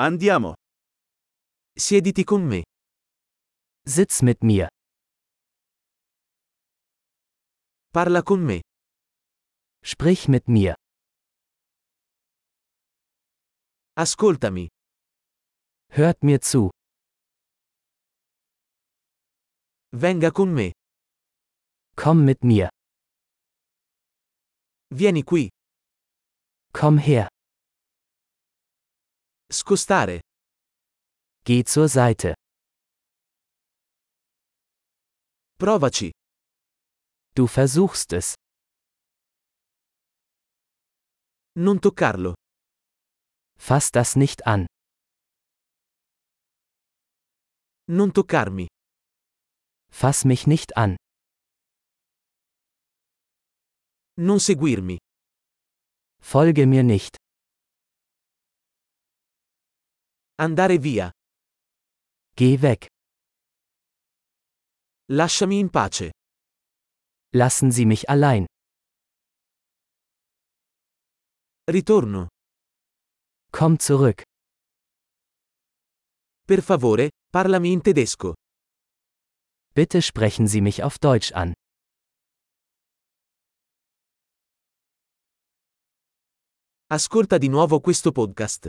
Andiamo. Siediti con me. Sitz mit mir. Parla con me. Sprich mit mir. Ascoltami. Hört mir zu. Venga con me. Komm mit mir. Vieni qui. Komm her. Scostare. Geh zur Seite. Provaci. Du versuchst es. Non toccarlo. Fass das nicht an. Non toccarmi. Fass mich nicht an. Non seguirmi. Folge mir nicht. Andare via. Geh weg. Lasciami in pace. Lassen Sie mich allein. Ritorno. Komm zurück. Per favore, parlami in tedesco. Bitte sprechen Sie mich auf Deutsch an. Ascolta di nuovo questo podcast.